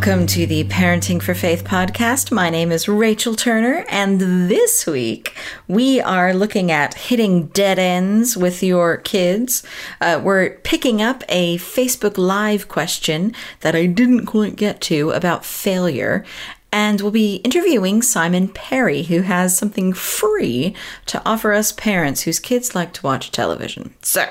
Welcome to the Parenting for Faith podcast. My name is Rachel Turner, and this week we are looking at hitting dead ends with your kids. Uh, we're picking up a Facebook Live question that I didn't quite get to about failure. And we'll be interviewing Simon Parry, who has something free to offer us parents whose kids like to watch television. So,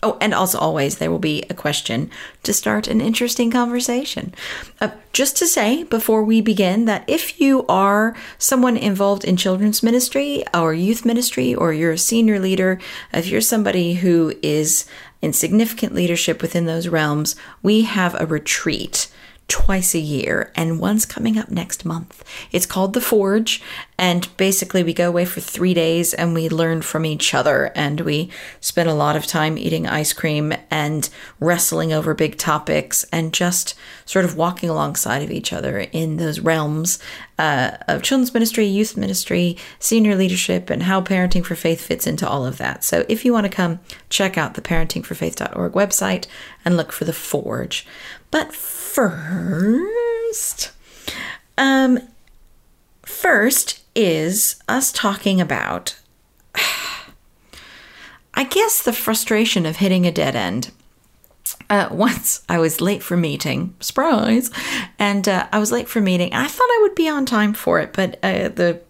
Oh, and also always there will be a question to start an interesting conversation. Uh, just to say before we begin that if you are someone involved in children's ministry or youth ministry, or you're a senior leader, if you're somebody who is in significant leadership within those realms, we have a retreat twice a year, and one's coming up next month. It's called The Forge, and basically, we go away for three days and we learn from each other, and we spend a lot of time eating ice cream and wrestling over big topics and just sort of walking alongside of each other in those realms uh, of children's ministry, youth ministry, senior leadership, and how parenting for faith fits into all of that. So, if you want to come, check out the parentingforfaith.org website and look for The Forge. But first, um, first is us talking about, I guess, the frustration of hitting a dead end. Uh, once I was late for meeting, surprise, and uh, I was late for meeting. I thought I would be on time for it, but uh, the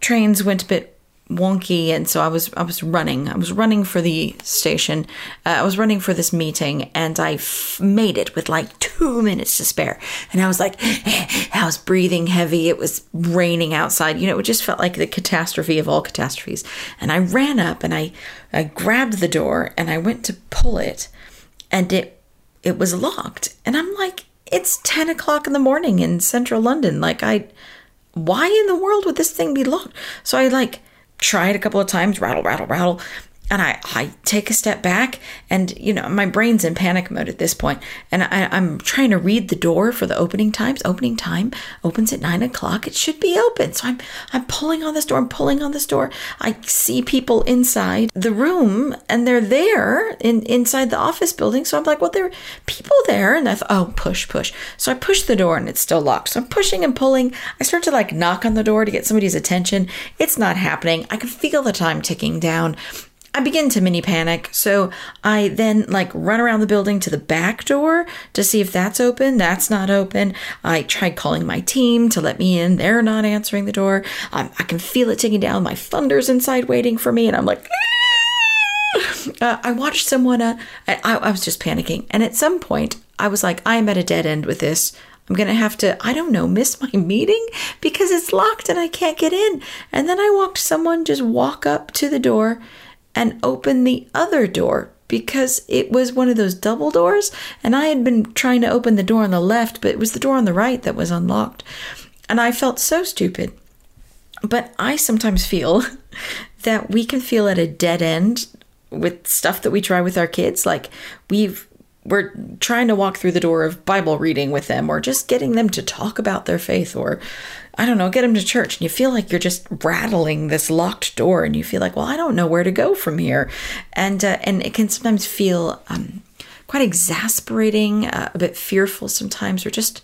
trains went a bit wonky and so I was I was running. I was running for the station. Uh, I was running for this meeting and I f- made it with like 2 minutes to spare. And I was like I was breathing heavy. It was raining outside. You know it just felt like the catastrophe of all catastrophes. And I ran up and I I grabbed the door and I went to pull it and it it was locked. And I'm like it's 10 o'clock in the morning in central London. Like I why in the world would this thing be locked? So I like try it a couple of times, rattle, rattle, rattle. And I, I take a step back, and you know, my brain's in panic mode at this point, and I, I'm trying to read the door for the opening times. Opening time opens at nine o'clock. It should be open. So I'm I'm pulling on this door. I'm pulling on this door. I see people inside the room, and they're there in inside the office building. So I'm like, well, there are people there, and I thought, oh, push, push. So I push the door, and it's still locked. So I'm pushing and pulling. I start to like knock on the door to get somebody's attention. It's not happening. I can feel the time ticking down. I begin to mini panic. So I then like run around the building to the back door to see if that's open. That's not open. I tried calling my team to let me in. They're not answering the door. I can feel it ticking down. My thunder's inside waiting for me. And I'm like, uh, I watched someone, uh, I, I was just panicking. And at some point, I was like, I'm at a dead end with this. I'm going to have to, I don't know, miss my meeting because it's locked and I can't get in. And then I walked someone just walk up to the door and open the other door because it was one of those double doors and I had been trying to open the door on the left, but it was the door on the right that was unlocked. And I felt so stupid. But I sometimes feel that we can feel at a dead end with stuff that we try with our kids. Like we've we're trying to walk through the door of Bible reading with them or just getting them to talk about their faith or I don't know, get them to church and you feel like you're just rattling this locked door and you feel like, well, I don't know where to go from here. And uh, and it can sometimes feel um, quite exasperating, uh, a bit fearful sometimes or just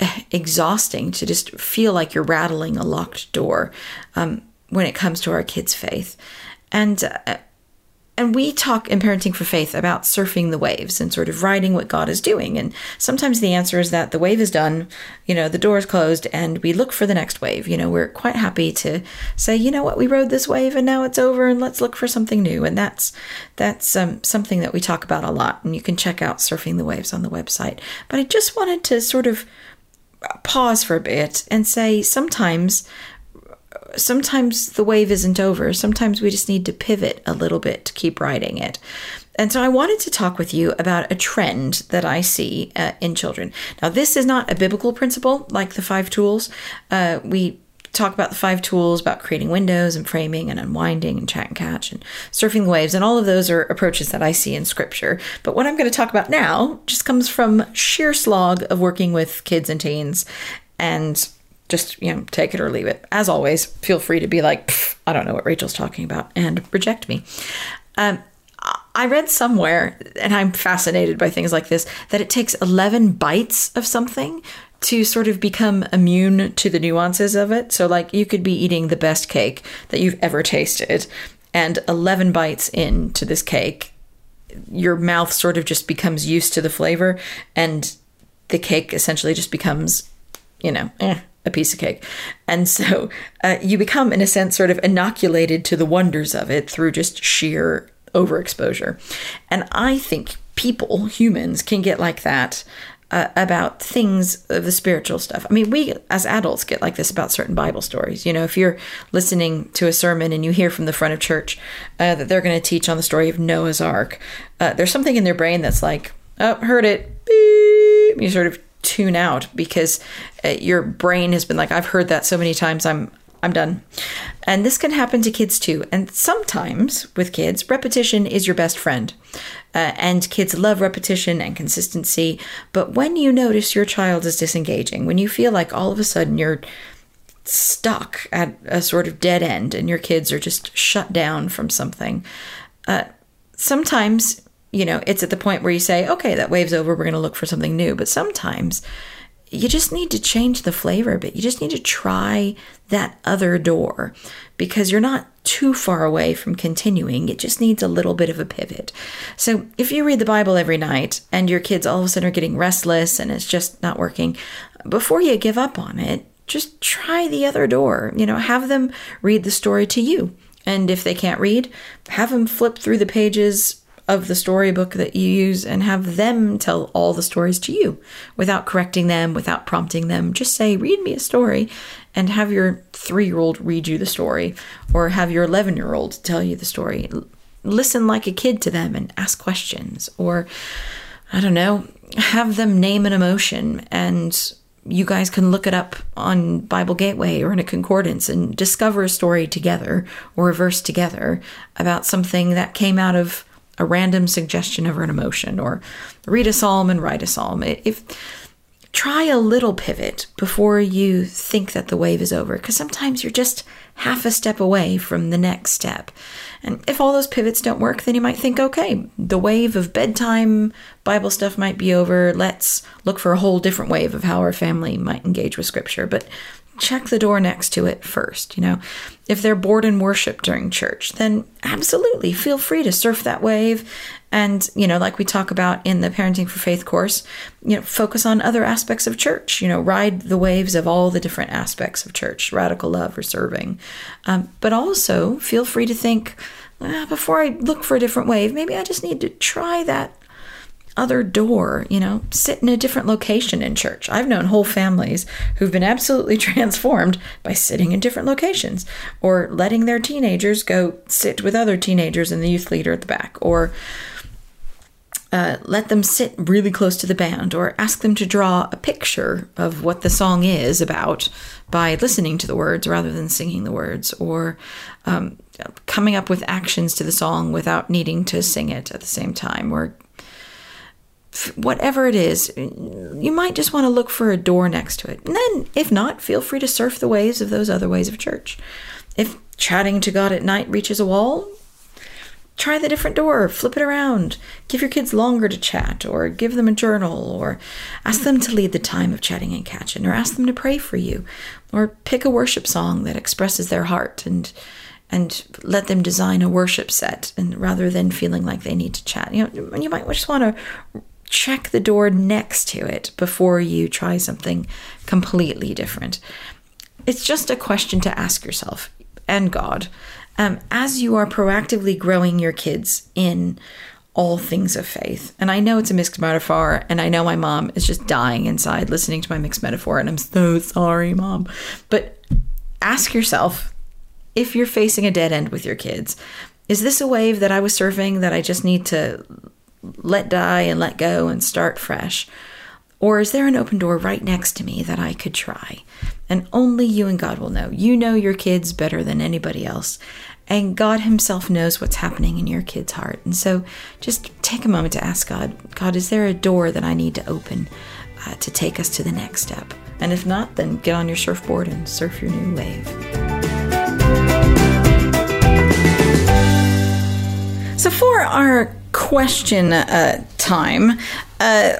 uh, exhausting to just feel like you're rattling a locked door um, when it comes to our kids' faith. And uh, and we talk in Parenting for Faith about surfing the waves and sort of riding what God is doing. And sometimes the answer is that the wave is done, you know, the door is closed, and we look for the next wave. You know, we're quite happy to say, you know what, we rode this wave and now it's over, and let's look for something new. And that's that's um, something that we talk about a lot. And you can check out Surfing the Waves on the website. But I just wanted to sort of pause for a bit and say sometimes sometimes the wave isn't over. Sometimes we just need to pivot a little bit to keep riding it. And so I wanted to talk with you about a trend that I see uh, in children. Now, this is not a biblical principle like the five tools. Uh, we talk about the five tools about creating windows and framing and unwinding and chat and catch and surfing the waves. And all of those are approaches that I see in scripture. But what I'm going to talk about now just comes from sheer slog of working with kids and teens and just you know take it or leave it. As always feel free to be like i don't know what rachel's talking about and reject me. Um, i read somewhere and i'm fascinated by things like this that it takes 11 bites of something to sort of become immune to the nuances of it. So like you could be eating the best cake that you've ever tasted and 11 bites into this cake your mouth sort of just becomes used to the flavor and the cake essentially just becomes you know eh, a piece of cake. And so uh, you become, in a sense, sort of inoculated to the wonders of it through just sheer overexposure. And I think people, humans, can get like that. Uh, about things of the spiritual stuff. I mean, we as adults get like this about certain Bible stories. You know, if you're listening to a sermon and you hear from the front of church uh, that they're going to teach on the story of Noah's Ark, uh, there's something in their brain that's like, oh, heard it. Beep. You sort of tune out because uh, your brain has been like I've heard that so many times I'm I'm done. And this can happen to kids too. And sometimes with kids, repetition is your best friend. Uh, and kids love repetition and consistency. But when you notice your child is disengaging, when you feel like all of a sudden you're stuck at a sort of dead end and your kids are just shut down from something, uh, sometimes you know, it's at the point where you say, okay, that wave's over, we're going to look for something new. But sometimes you just need to change the flavor a bit. You just need to try that other door because you're not too far away from continuing. It just needs a little bit of a pivot. So if you read the Bible every night and your kids all of a sudden are getting restless and it's just not working, before you give up on it, just try the other door. You know, have them read the story to you. And if they can't read, have them flip through the pages of the storybook that you use and have them tell all the stories to you without correcting them, without prompting them. Just say, read me a story and have your three year old read you the story or have your 11 year old tell you the story. Listen like a kid to them and ask questions or, I don't know, have them name an emotion and you guys can look it up on Bible Gateway or in a concordance and discover a story together or a verse together about something that came out of a random suggestion of an emotion or read a psalm and write a psalm. If try a little pivot before you think that the wave is over because sometimes you're just half a step away from the next step. And if all those pivots don't work, then you might think, okay, the wave of bedtime Bible stuff might be over. Let's look for a whole different wave of how our family might engage with scripture. But check the door next to it first. You know, if they're bored in worship during church, then absolutely feel free to surf that wave. And, you know, like we talk about in the Parenting for Faith course, you know, focus on other aspects of church, you know, ride the waves of all the different aspects of church, radical love or serving. Um, but also feel free to think, ah, before I look for a different wave, maybe I just need to try that other door, you know, sit in a different location in church. I've known whole families who've been absolutely transformed by sitting in different locations or letting their teenagers go sit with other teenagers and the youth leader at the back or uh, let them sit really close to the band or ask them to draw a picture of what the song is about by listening to the words rather than singing the words or um, coming up with actions to the song without needing to sing it at the same time or whatever it is, you might just want to look for a door next to it. And then, if not, feel free to surf the waves of those other ways of church. If chatting to God at night reaches a wall, try the different door, flip it around, give your kids longer to chat, or give them a journal, or ask them to lead the time of chatting and catching, or ask them to pray for you, or pick a worship song that expresses their heart and and let them design a worship set and rather than feeling like they need to chat you know you might just want to check the door next to it before you try something completely different. It's just a question to ask yourself and God um, as you are proactively growing your kids in all things of faith. And I know it's a mixed metaphor, and I know my mom is just dying inside listening to my mixed metaphor, and I'm so sorry, mom. But ask yourself if you're facing a dead end with your kids, is this a wave that I was surfing that I just need to let die and let go and start fresh? Or is there an open door right next to me that I could try? And only you and God will know. You know your kids better than anybody else. And God Himself knows what's happening in your kid's heart. And so just take a moment to ask God God, is there a door that I need to open uh, to take us to the next step? And if not, then get on your surfboard and surf your new wave. So, for our question uh, time, uh,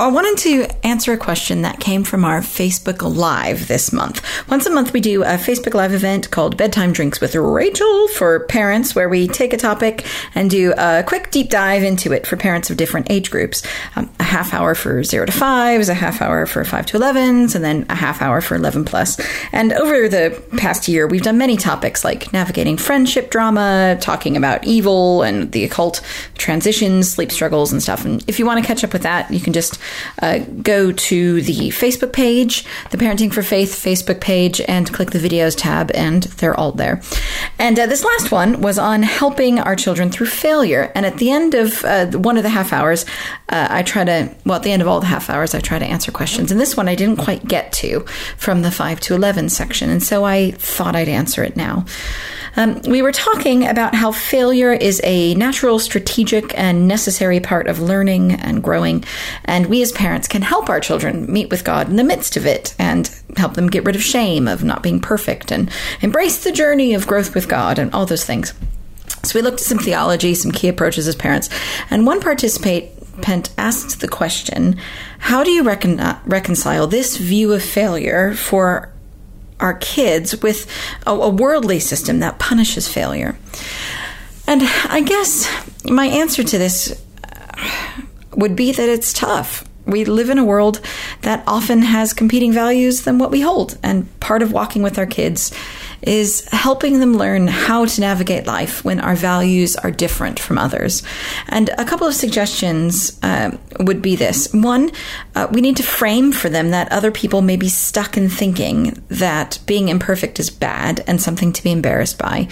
I wanted to answer a question that came from our Facebook Live this month. Once a month, we do a Facebook Live event called Bedtime Drinks with Rachel for parents, where we take a topic and do a quick deep dive into it for parents of different age groups. Um, half hour for zero to fives, a half hour for five to 11s, and then a half hour for 11 plus. And over the past year, we've done many topics like navigating friendship drama, talking about evil and the occult, transitions, sleep struggles, and stuff. And if you want to catch up with that, you can just uh, go to the Facebook page, the Parenting for Faith Facebook page, and click the videos tab, and they're all there. And uh, this last one was on helping our children through failure. And at the end of uh, one of the half hours, uh, I try to, well, at the end of all the half hours, I try to answer questions. And this one I didn't quite get to from the 5 to 11 section. And so I thought I'd answer it now. Um, we were talking about how failure is a natural, strategic, and necessary part of learning and growing, and we as parents can help our children meet with God in the midst of it and help them get rid of shame of not being perfect and embrace the journey of growth with God and all those things. So we looked at some theology, some key approaches as parents, and one participant asked the question How do you recon- uh, reconcile this view of failure for our kids with a, a worldly system that punishes failure. And I guess my answer to this uh, would be that it's tough. We live in a world that often has competing values than what we hold. And part of walking with our kids is helping them learn how to navigate life when our values are different from others. And a couple of suggestions uh, would be this one, uh, we need to frame for them that other people may be stuck in thinking that being imperfect is bad and something to be embarrassed by.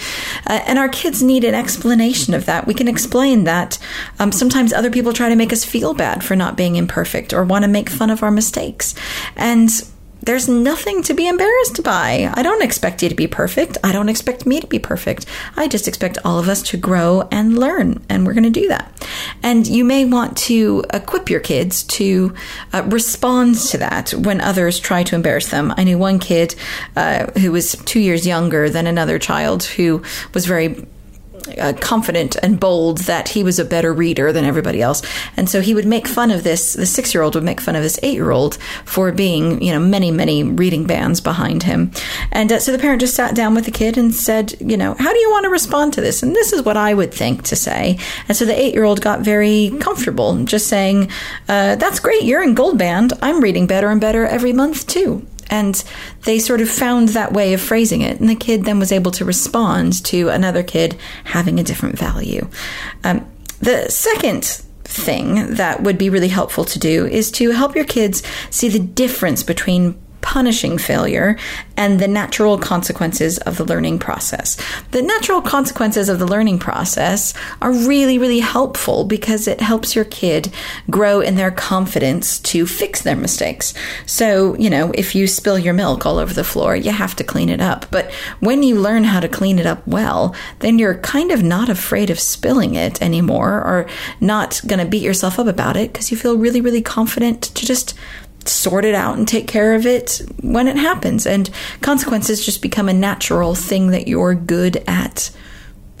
Uh, and our kids need an explanation of that. We can explain that um, sometimes other people try to make us feel bad for not being imperfect or want to make fun of our mistakes. And there's nothing to be embarrassed by. I don't expect you to be perfect. I don't expect me to be perfect. I just expect all of us to grow and learn, and we're going to do that. And you may want to equip your kids to uh, respond to that when others try to embarrass them. I knew one kid uh, who was two years younger than another child who was very uh, confident and bold that he was a better reader than everybody else. And so he would make fun of this, the six year old would make fun of this eight year old for being, you know, many, many reading bands behind him. And uh, so the parent just sat down with the kid and said, you know, how do you want to respond to this? And this is what I would think to say. And so the eight year old got very comfortable just saying, uh, that's great. You're in gold band. I'm reading better and better every month too. And they sort of found that way of phrasing it. And the kid then was able to respond to another kid having a different value. Um, the second thing that would be really helpful to do is to help your kids see the difference between punishing failure and the natural consequences of the learning process. The natural consequences of the learning process are really, really helpful because it helps your kid grow in their confidence to fix their mistakes. So, you know, if you spill your milk all over the floor, you have to clean it up. But when you learn how to clean it up well, then you're kind of not afraid of spilling it anymore or not going to beat yourself up about it because you feel really, really confident to just sort it out and take care of it when it happens. And consequences just become a natural thing that you're good at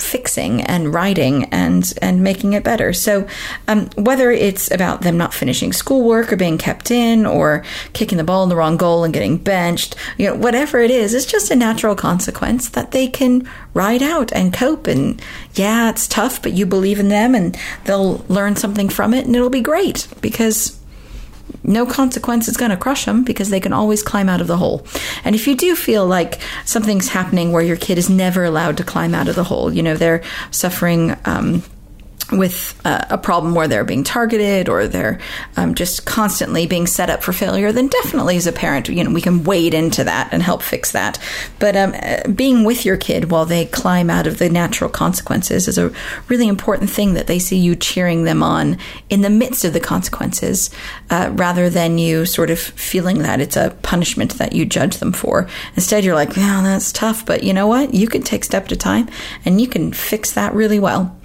fixing and writing and and making it better. So um, whether it's about them not finishing schoolwork or being kept in or kicking the ball in the wrong goal and getting benched, you know, whatever it is, it's just a natural consequence that they can ride out and cope. And yeah, it's tough, but you believe in them and they'll learn something from it and it'll be great because no consequence is going to crush them because they can always climb out of the hole. And if you do feel like something's happening where your kid is never allowed to climb out of the hole, you know, they're suffering. Um, with uh, a problem where they're being targeted or they're um, just constantly being set up for failure, then definitely as a parent, you know, we can wade into that and help fix that. But um, uh, being with your kid while they climb out of the natural consequences is a really important thing that they see you cheering them on in the midst of the consequences, uh, rather than you sort of feeling that it's a punishment that you judge them for. Instead, you're like, "Yeah, that's tough," but you know what? You can take step at a time, and you can fix that really well.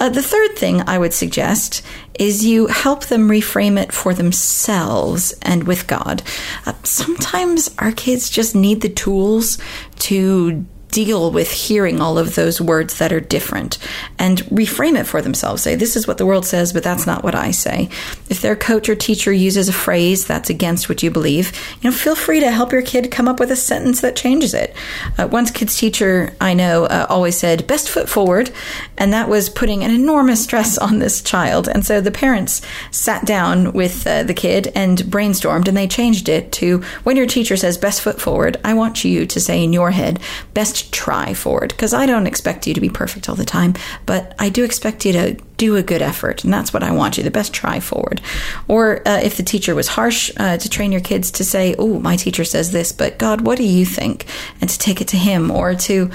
Uh, the third thing I would suggest is you help them reframe it for themselves and with God. Uh, sometimes our kids just need the tools to deal with hearing all of those words that are different and reframe it for themselves. Say, this is what the world says, but that's not what I say. If their coach or teacher uses a phrase that's against what you believe, you know, feel free to help your kid come up with a sentence that changes it. Uh, one kid's teacher I know uh, always said, best foot forward. And that was putting an enormous stress on this child. And so the parents sat down with uh, the kid and brainstormed and they changed it to when your teacher says best foot forward, I want you to say in your head, best try forward because I don't expect you to be perfect all the time, but I do expect you to do a good effort, and that's what I want you the best try forward. Or uh, if the teacher was harsh, uh, to train your kids to say, Oh, my teacher says this, but God, what do you think? And to take it to Him, or to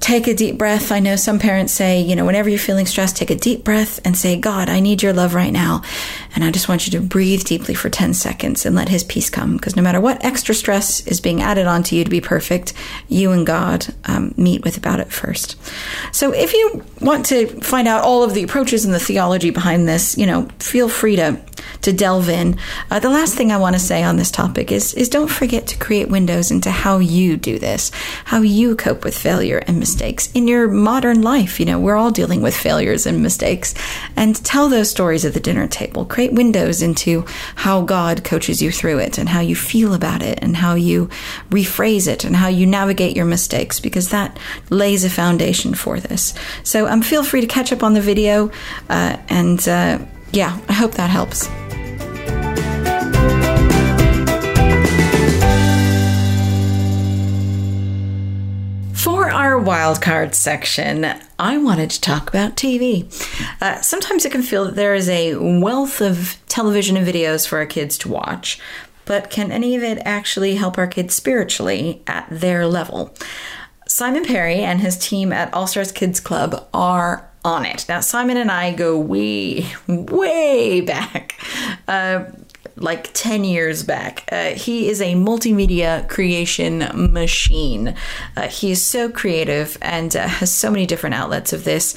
take a deep breath. I know some parents say, you know, whenever you're feeling stressed, take a deep breath and say, God, I need your love right now. And I just want you to breathe deeply for 10 seconds and let His peace come. Because no matter what extra stress is being added onto you to be perfect, you and God um, meet with about it first. So if you want to find out all of the approaches and the theology behind this, you know, feel free to to delve in. Uh, the last thing I want to say on this topic is is don't forget to create windows into how you do this, how you cope with failure and mistakes in your modern life. You know, we're all dealing with failures and mistakes, and tell those stories at the dinner table. Create windows into how God coaches you through it, and how you feel about it, and how you rephrase it, and how you navigate your mistakes, because that lays a foundation for this. So, um, feel free to catch up on the video, uh, and uh, yeah, I hope that helps. For our wildcard section, I wanted to talk about TV. Uh, sometimes it can feel that there is a wealth of television and videos for our kids to watch, but can any of it actually help our kids spiritually at their level? Simon Parry and his team at All Stars Kids Club are on it. Now, Simon and I go way, way back. Uh, like 10 years back. Uh, he is a multimedia creation machine. Uh, he is so creative and uh, has so many different outlets of this.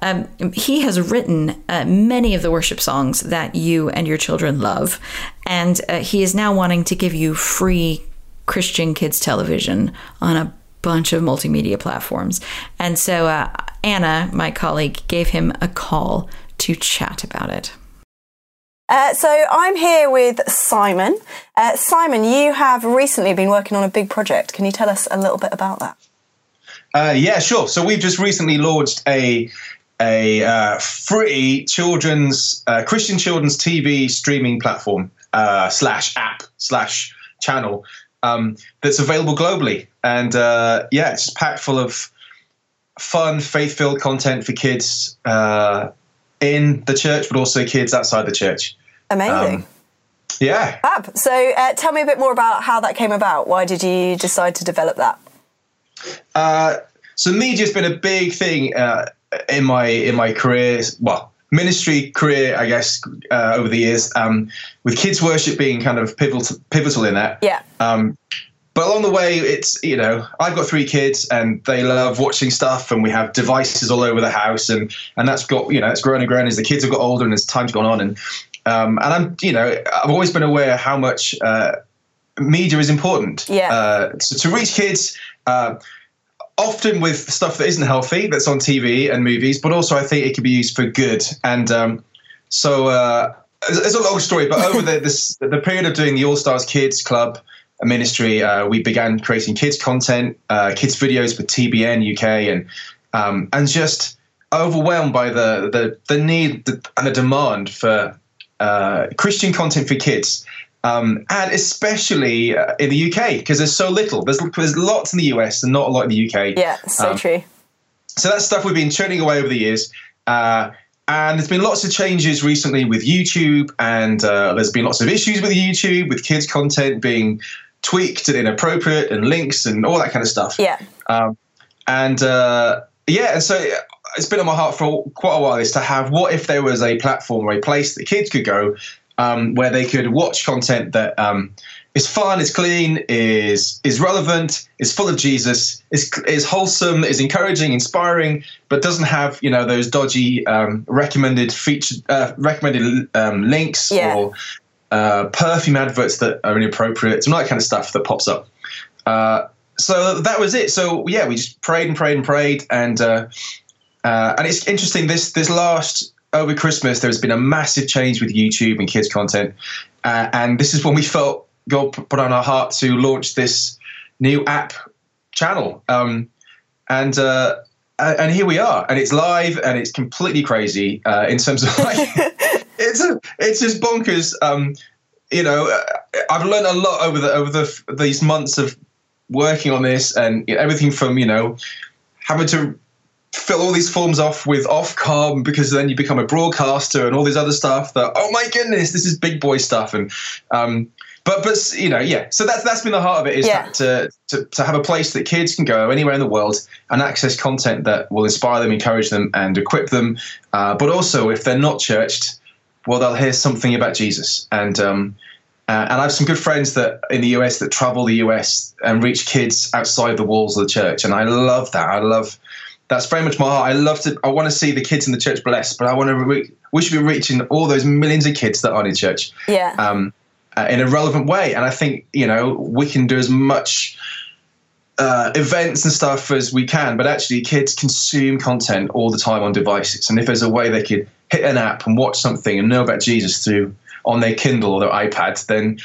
Um, he has written uh, many of the worship songs that you and your children love, and uh, he is now wanting to give you free Christian kids television on a bunch of multimedia platforms. And so uh, Anna, my colleague, gave him a call to chat about it. Uh, so I'm here with Simon. Uh, Simon, you have recently been working on a big project. Can you tell us a little bit about that? Uh, yeah, sure. So we've just recently launched a a uh, free children's uh, Christian children's TV streaming platform uh, slash app slash channel um, that's available globally. And yeah, it's packed full of fun, faith filled content for kids in the church, but also kids outside the church. Amazing. Um, yeah. Fab. So uh, tell me a bit more about how that came about. Why did you decide to develop that? Uh, so media's been a big thing uh, in my in my career. Well, ministry career, I guess, uh, over the years, um, with kids worship being kind of pivotal pivotal in that. Yeah. Um, but along the way, it's you know I've got three kids and they love watching stuff, and we have devices all over the house, and and that's got you know it's grown and grown as the kids have got older and as time's gone on, and um, and I'm you know I've always been aware how much uh, media is important. Yeah. Uh, so to reach kids. Uh, often with stuff that isn't healthy that's on TV and movies, but also I think it can be used for good. And um, so uh, it's a long story, but over the, this, the period of doing the All Stars Kids Club, ministry, uh, we began creating kids content, uh, kids videos with TBN UK, and um, and just overwhelmed by the the, the need and the demand for uh, Christian content for kids. Um, and especially uh, in the UK, because there's so little. There's, there's lots in the US and not a lot in the UK. Yeah, so um, true. So that's stuff we've been churning away over the years. Uh, and there's been lots of changes recently with YouTube, and uh, there's been lots of issues with YouTube, with kids' content being tweaked and inappropriate, and links and all that kind of stuff. Yeah. Um, and uh, yeah, and so it's been on my heart for quite a while is to have what if there was a platform or a place that kids could go um, where they could watch content that um, is fun, is clean, is is relevant, is full of Jesus, is is wholesome, is encouraging, inspiring, but doesn't have you know those dodgy um, recommended feature uh, recommended um, links Yeah. or uh, perfume adverts that are inappropriate, all that kind of stuff that pops up. Uh, so that was it. So yeah, we just prayed and prayed and prayed, and uh, uh, and it's interesting. This this last over Christmas, there's been a massive change with YouTube and kids content, uh, and this is when we felt God put on our heart to launch this new app channel. Um, and and here we are, and it's live, and it's completely crazy in terms of like it's it's just bonkers. Um, you know, uh, I've learned a lot over the over the these months of working on this, and everything from you know having to fill all these forms off with Ofcom because then you become a broadcaster and all this other stuff that oh my goodness this is big boy stuff and um but but you know yeah so that's that's been the heart of it is Yeah. that to, to to have a place that kids can go anywhere in the world and access content that will inspire them encourage them and equip them uh, but also if they're not churched well they'll hear something about Jesus and um uh, and I have some good friends that in the US that travel the US and reach kids outside the walls of the church, and I love that. I love that's very much my heart. I love to. I want to see the kids in the church blessed, but I want to. Re- we should be reaching all those millions of kids that aren't in church Yeah. um, uh, in a relevant way. And I think you know we can do as much uh, events and stuff as we can, but actually kids consume content all the time on devices. And if there's a way they could hit an app and watch something and know about Jesus through on their Kindle or their iPad, then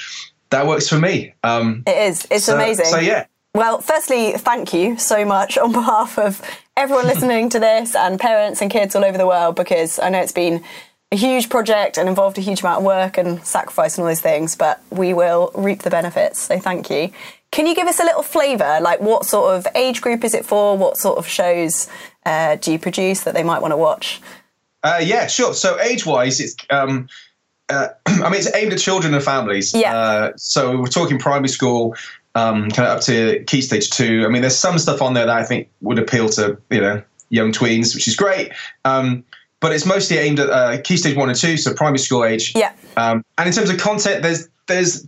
that works for me. Um, it is. It's so, amazing. So yeah. Well, firstly, thank you so much on behalf of everyone listening to this and parents and kids all over the world because I know it's been a huge project and involved a huge amount of work and sacrifice and all those things, but we will reap the benefits. So thank you. Can you give us a little flavour? Like, what sort of age group is it for? What sort of shows uh, do you produce that they might want to watch? Uh, yeah, sure. So age-wise, it's um, uh, I mean, it's aimed at children and families. Yeah. Uh, so we're talking primary school, um, kind of up to key stage two. I mean, there's some stuff on there that I think would appeal to you know young tweens, which is great. Um, but it's mostly aimed at uh, key stage one and two, so primary school age. Yeah. Um, and in terms of content, there's there's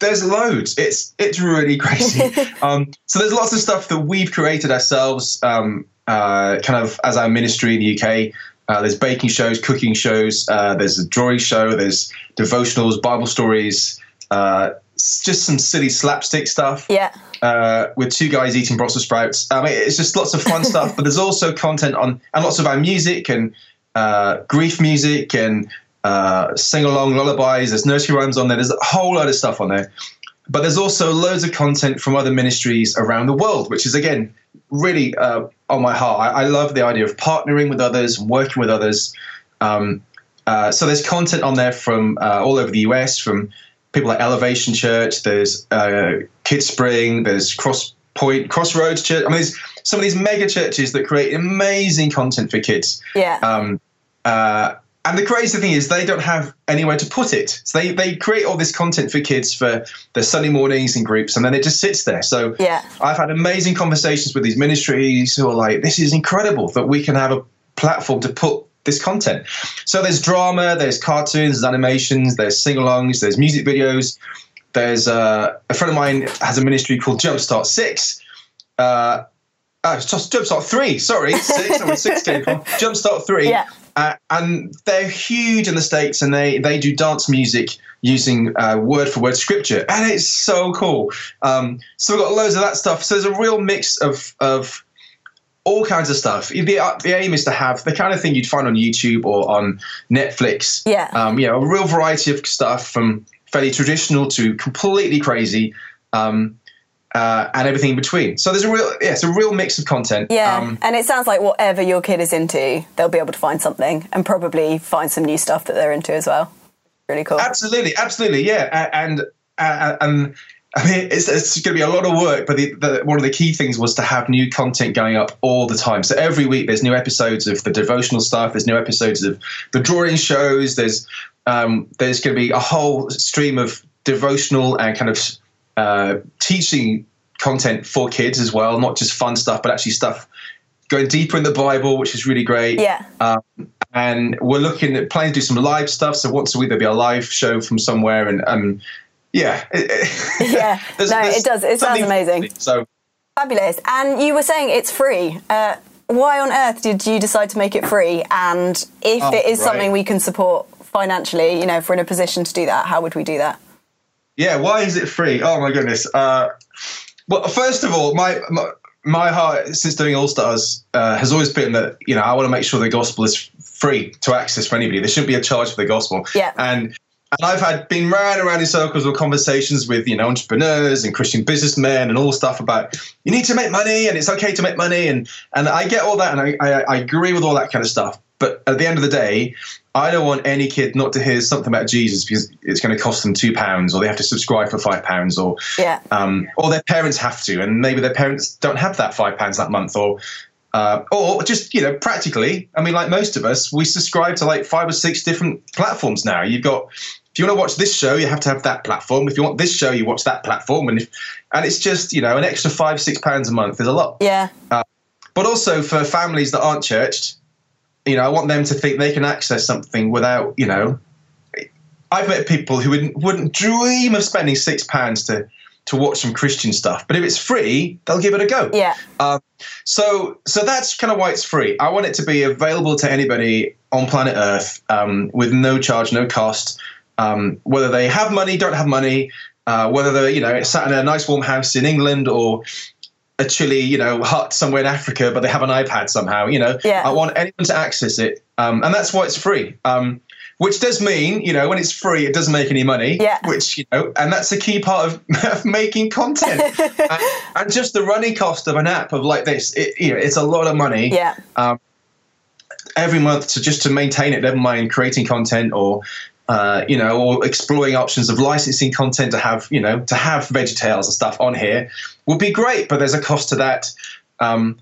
there's loads. It's it's really crazy. um, so there's lots of stuff that we've created ourselves, um, uh, kind of as our ministry in the UK. Uh, there's baking shows, cooking shows. Uh, there's a drawing show. There's devotionals, Bible stories. Uh, just some silly slapstick stuff Yeah. uh, with two guys eating Brussels sprouts. I mean, it's just lots of fun stuff. But there's also content on and lots of our music and uh, grief music and uh, sing along lullabies. There's nursery rhymes on there. There's a whole load of stuff on there. But there's also loads of content from other ministries around the world, which is again really on my heart. I, I love the idea of partnering with others, working with others. Um, uh, so there's content on there from uh, all over the US, from people like Elevation Church. There's uh, Kid Spring. There's Cross Point, Crossroads Church. I mean, there's some of these mega churches that create amazing content for kids. Yeah. Um, uh, and the crazy thing is, they don't have anywhere to put it. So they, they create all this content for kids for their Sunday mornings in groups, and then it just sits there. So Yeah. I've had amazing conversations with these ministries who are like, this is incredible that we can have a platform to put this content. So there's drama, there's cartoons, there's animations, there's sing alongs, there's music videos. There's uh, a friend of mine has a ministry called Jumpstart Six. Uh, uh, just Jumpstart Three, sorry, six. I mean, six came from Jumpstart Three. Yeah. Uh, and they're huge in the states, and they they do dance music using uh, word for word scripture, and it's so cool. Um, so we've got loads of that stuff. So there's a real mix of of all kinds of stuff. The, the aim is to have the kind of thing you'd find on YouTube or on Netflix. Yeah. Um, you know, a real variety of stuff from fairly traditional to completely crazy. Um, uh, and everything in between. So there's a real, yeah, it's a real mix of content. Yeah, Um, and it sounds like whatever your kid is into, they'll be able to find something and probably find some new stuff that they're into as well. Really cool. Absolutely, absolutely, yeah, and uh, and I mean, it's, it's going to be a lot of work, but the, the, one of the key things was to have new content going up all the time. So every week there's new episodes of the devotional stuff. There's new episodes of the drawing shows. There's um, there's going to be a whole stream of devotional and kind of uh, teaching content for kids as well, not just fun stuff, but actually stuff going deeper in the Bible, which is really great. Yeah. Um, and we're looking at planning to do some live stuff. So once a week there'll be a live show from somewhere, and um, yeah, yeah. There's- no, there's it does. It sounds amazing. So Fabulous. And you were saying it's free. Uh, why on earth did you decide to make it free? And if Oh, it is right. something we can support financially, you know, if we're in a position to do that, how would we do that? Yeah, why is it free? Oh my goodness. Uh, well, first of all, my, my my heart since doing All Stars uh, has always been that you know I want to make sure the gospel is free to access for anybody. There shouldn't be a charge for the gospel. Yeah. And and I've had been round and around in circles with conversations with you know entrepreneurs and Christian businessmen and all stuff about you need to make money and it's okay to make money and and I get all that and I, I, I agree with all that kind of stuff. But at the end of the day, I don't want any kid not to hear something about Jesus because it's going to cost them two pounds or they have to subscribe for five pounds or Yeah. um, or their parents have to, and maybe their parents don't have that five pounds that month, or uh, or just you know practically. I mean, like most of us, we subscribe to like five or six different platforms now. You've got if you want to watch this show, you have to have that platform. If you want this show, you watch that platform, and if, and it's just you know an extra five six pounds a month is a lot. Yeah. But also for families that aren't churched, you know, I want them to think they can access something without you know. I've met people who wouldn't, wouldn't dream of spending six pounds to to watch some Christian stuff, but if it's free, they'll give it a go. Yeah. Um, so, so that's kind of why it's free. I want it to be available to anybody on planet Earth um, with no charge, no cost. Um, whether they have money, don't have money, uh, whether they're you know sat in a nice warm house in England or a chilly you know hut somewhere in Africa, but they have an iPad somehow. You know, Yeah. I want anyone to access it, um, and that's why it's free. Um, which does mean, you know, when it's free, it doesn't make any money. Yeah. Which you know, and that's a key part of, of making content. and, and just the running cost of an app of like this, it, you know, it's a lot of money Yeah. every month to just to maintain it. Never mind creating content or. Uh, you know, or exploring options of licensing content to have, you know, to have VeggieTales and stuff on here would be great, but there's a cost to that. Um,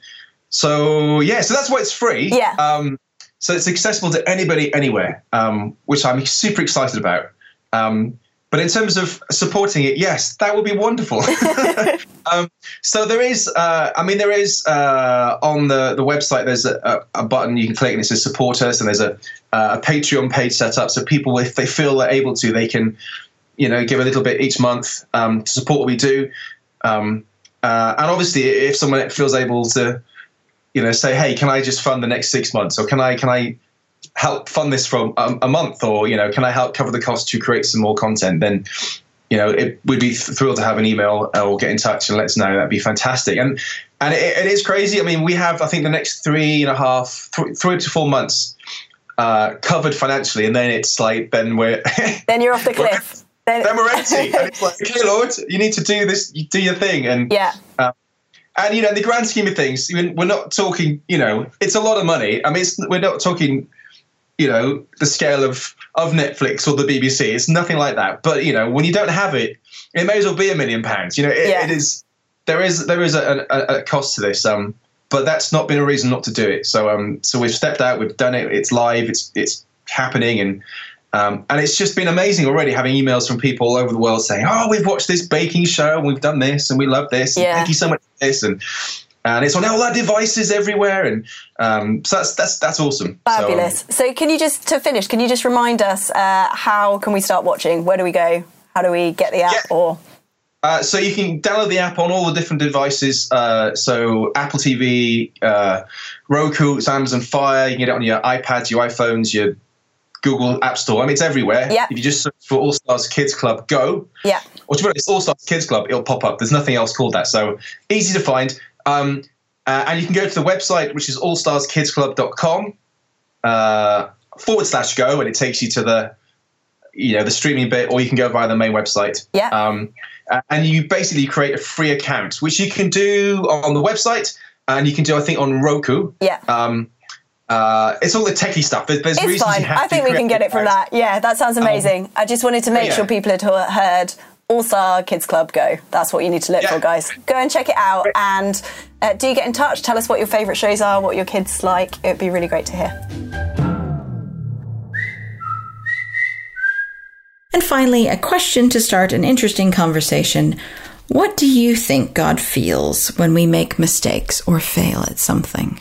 so yeah, so that's why it's free. Yeah. Um, so it's accessible to anybody, anywhere, um, which I'm super excited about. Um, but in terms of supporting it, yes, that would be wonderful. um, so there is, uh, I mean, there is uh, on the, the website. There's a, a, a button you can click and it says support us, and there's a, a Patreon page set up. So people, if they feel they're able to, they can, you know, give a little bit each month um, to support what we do. Um, uh, and obviously, if someone feels able to, you know, say, hey, can I just fund the next six months, or can I can I help fund this for a, a month, or you know, can I help cover the cost to create some more content? Then, you know, it would be thrilled to have an email or get in touch and let us know. That'd be fantastic. And and it, it is crazy. I mean, we have I think the next three and a half, th- three to four months uh, covered financially, and then it's like then we're Then you're off the cliff. Then, then we're empty. and it's like, okay, Lord, you need to do this, you do your thing, and yeah. and you know, in the grand scheme of things, we're not talking. You know, it's a lot of money. I mean, it's, we're not talking. You know, the scale of of Netflix or the BBC. It's nothing like that. But you know, when you don't have it, it may as well be a million pounds. You know, it, Yeah. it is. There is there is a, a, a cost to this. Um, but that's not been a reason not to do it. So um, so we've stepped out. We've done it. It's live. It's it's happening and. Um, and it's just been amazing already having emails from people all over the world saying, "Oh, we've watched this baking show and we've done this and we love this. Yeah. Thank you so much for this." And and it's on all our devices everywhere. And um, so that's that's that's awesome. So, um, Fabulous. So, can you just to finish? Can you just remind us uh, how can we start watching? Where do we go? How do we get the app? Yeah. Or Uh, so you can download the app on all the different devices. Uh, so Apple TV, uh, Roku, it's Amazon Fire. You can get it on your iPads, your iPhones, your Google App Store. I mean, it's everywhere. Yeah. If you just search for All Stars Kids Club Go, yeah, or to be honest, All Stars Kids Club, it'll pop up. There's nothing else called that. So easy to find. Um, uh, and you can go to the website, which is allstarskidsclub.com uh, forward slash go, and it takes you to the you know the streaming bit, or you can go via the main website. Yeah. Um, and you basically create a free account, which you can do on the website, and you can do I think on Roku. yeah. Um, uh, it's all the techie stuff. There's, there's it's reasons fine. you have I think we can get it from that. Yeah, that sounds amazing. I just wanted to make yeah. sure people had heard All Star Kids Club Go. That's what you need to look Yeah. for, guys. Go and check it out. And uh, do get in touch. Tell us what your favourite shows are, what your kids like. It would be really great to hear. And finally, a question to start an interesting conversation. What do you think God feels when we make mistakes or fail at something?